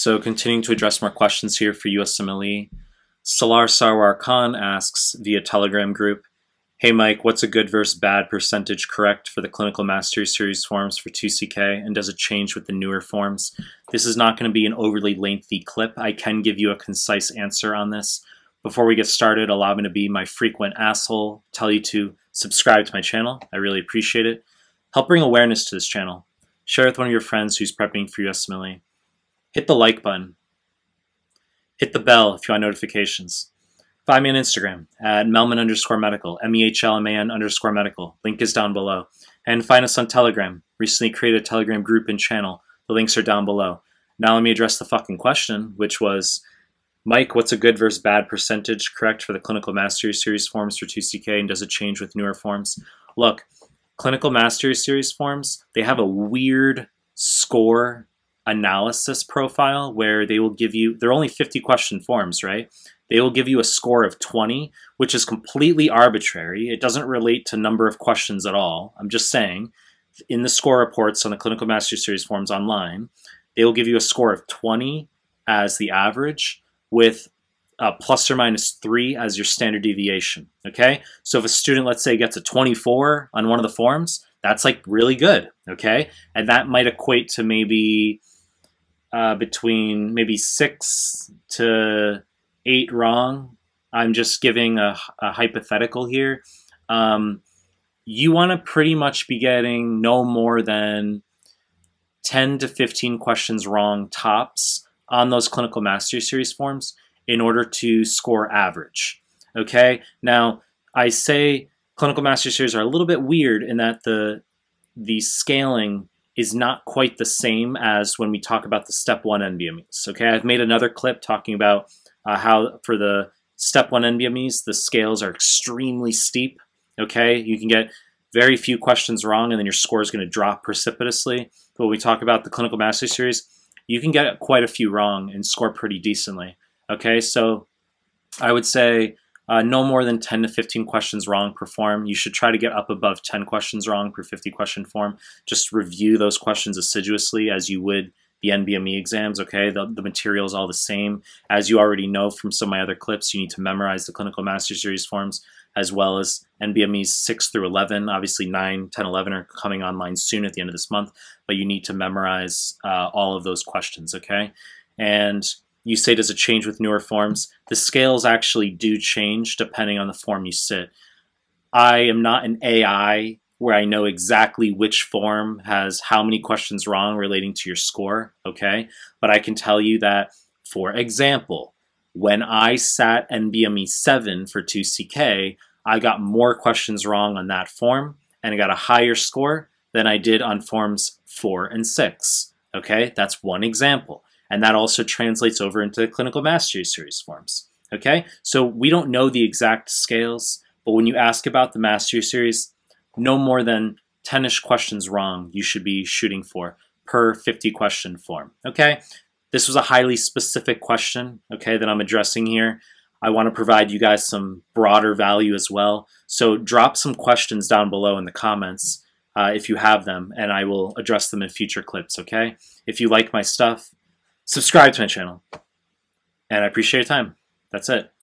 So continuing to address more questions here for USMLE. Salar Sarwar Khan asks via Telegram group, Hey Mike, what's a good versus bad percentage correct for the Clinical Mastery Series forms for 2CK and does it change with the newer forms? This is not going to be an overly lengthy clip. I can give you a concise answer on this. Before we get started, allow me to be my frequent asshole, tell you to subscribe to my channel. I really appreciate it. Help bring awareness to this channel. Share with one of your friends who's prepping for USMLE. Hit the like button. Hit the bell if you want notifications. Find me on Instagram at Mehlman underscore medical, M E H L M A N underscore medical. Link is down below. And find us on Telegram. Recently created a Telegram group and channel. The links are down below. Now let me address the fucking question, which was Mike, what's a good versus bad percentage correct for the Clinical Mastery Series forms for 2CK and does it change with newer forms? Look, Clinical Mastery Series forms, they have a weird score analysis profile where they will give you, they're only 50 question forms, right? They will give you a score of 20, which is completely arbitrary. It doesn't relate to number of questions at all. I'm just saying, in the score reports on the Clinical Mastery Series forms online, they will give you a score of 20 as the average with uh, plus or minus three as your standard deviation. Okay, so if a student, let's say, gets a 24 on one of the forms, that's like really good. Okay, and that might equate to maybe uh, between maybe six to eight wrong. I'm just giving a, a hypothetical here. Um, you want to pretty much be getting no more than 10 to 15 questions wrong tops on those clinical mastery series forms in order to score average. Okay, now I say clinical mastery series are a little bit weird in that the the scaling is not quite the same as when we talk about the step one NBMEs. Okay, I've made another clip talking about uh, how for the step one NBMEs, the scales are extremely steep. Okay, you can get very few questions wrong and then your score is going to drop precipitously. But when we talk about the clinical mastery series, you can get quite a few wrong and score pretty decently. Okay, so I would say uh, no more than 10 to 15 questions wrong per form. You should try to get up above 10 questions wrong per 50 question form. Just review those questions assiduously as you would the NBME exams, okay? The, the material is all the same. As you already know from some of my other clips, you need to memorize the Clinical Master Series forms as well as NBMEs 6 through 11. Obviously 9, 10, 11 are coming online soon at the end of this month, but you need to memorize uh, all of those questions, okay? And you say does it change with newer forms? The scales actually do change depending on the form you sit. I am not an AI where I know exactly which form has how many questions wrong relating to your score, okay? But I can tell you that, for example, when I sat NBME 7 for 2CK, I got more questions wrong on that form and I got a higher score than I did on forms 4 and 6. Okay, that's one example. And that also translates over into the clinical mastery series forms. Okay, so we don't know the exact scales, but when you ask about the mastery series, no more than 10-ish questions wrong you should be shooting for per 50 question form. Okay, this was a highly specific question, okay, that I'm addressing here. I want to provide you guys some broader value as well. So drop some questions down below in the comments uh, if you have them, and I will address them in future clips, okay? If you like my stuff, subscribe to my channel. And I appreciate your time. That's it.